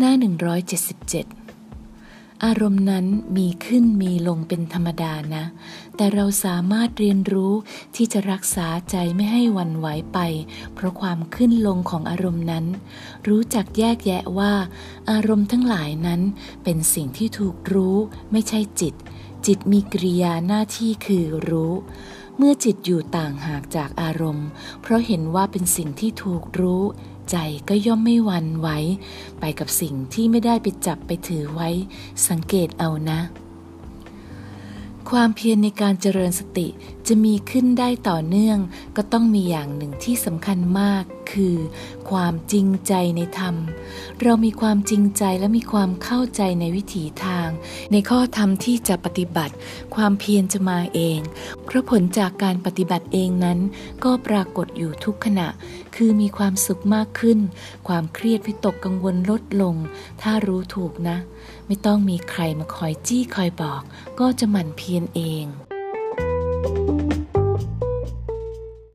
หน้า 177 อารมณ์นั้นมีขึ้นมีลงเป็นธรรมดานะ แต่เราสามารถเรียนรู้ที่จะรักษาใจไม่ให้วันไหวไป เพราะความขึ้นลงของอารมณ์นั้น รู้จักแยกแยะว่า อารมณ์ทั้งหลายนั้นเป็นสิ่งที่ถูกรู้ไม่ใช่จิต จิตมีกริยาหน้าที่คือรู้ เมื่อจิตอยู่ต่างหากจากอารมณ์ เพราะเห็นว่าเป็นสิ่งที่ถูกรู้ ใจก็ย่อมไม่หวั่นไหวไปกับสิ่งที่ไม่ได้ไปจับไปถือไว้ สังเกตเอานะ ความเพียรในการเจริญสติจะมีขึ้นได้ต่อเนื่อง ก็ต้องมีอย่างหนึ่งที่สำคัญมาก คือ ความจริงใจในธรรม เรามีความจริงใจและมีความเข้าใจในวิถีทาง ในข้อธรรมที่จะปฏิบัติ ความเพียรจะมาเอง เพราะผลจากการปฏิบัติเองนั้น ก็ปรากฏอยู่ทุกขณะ คือมีความสุขมากขึ้น ความเครียดวิตกกังวลลดลง ถ้ารู้ถูกนะ ไม่ต้องมีใครมาคอยจี้คอยบอก ก็จะหมั่นเพียรเอง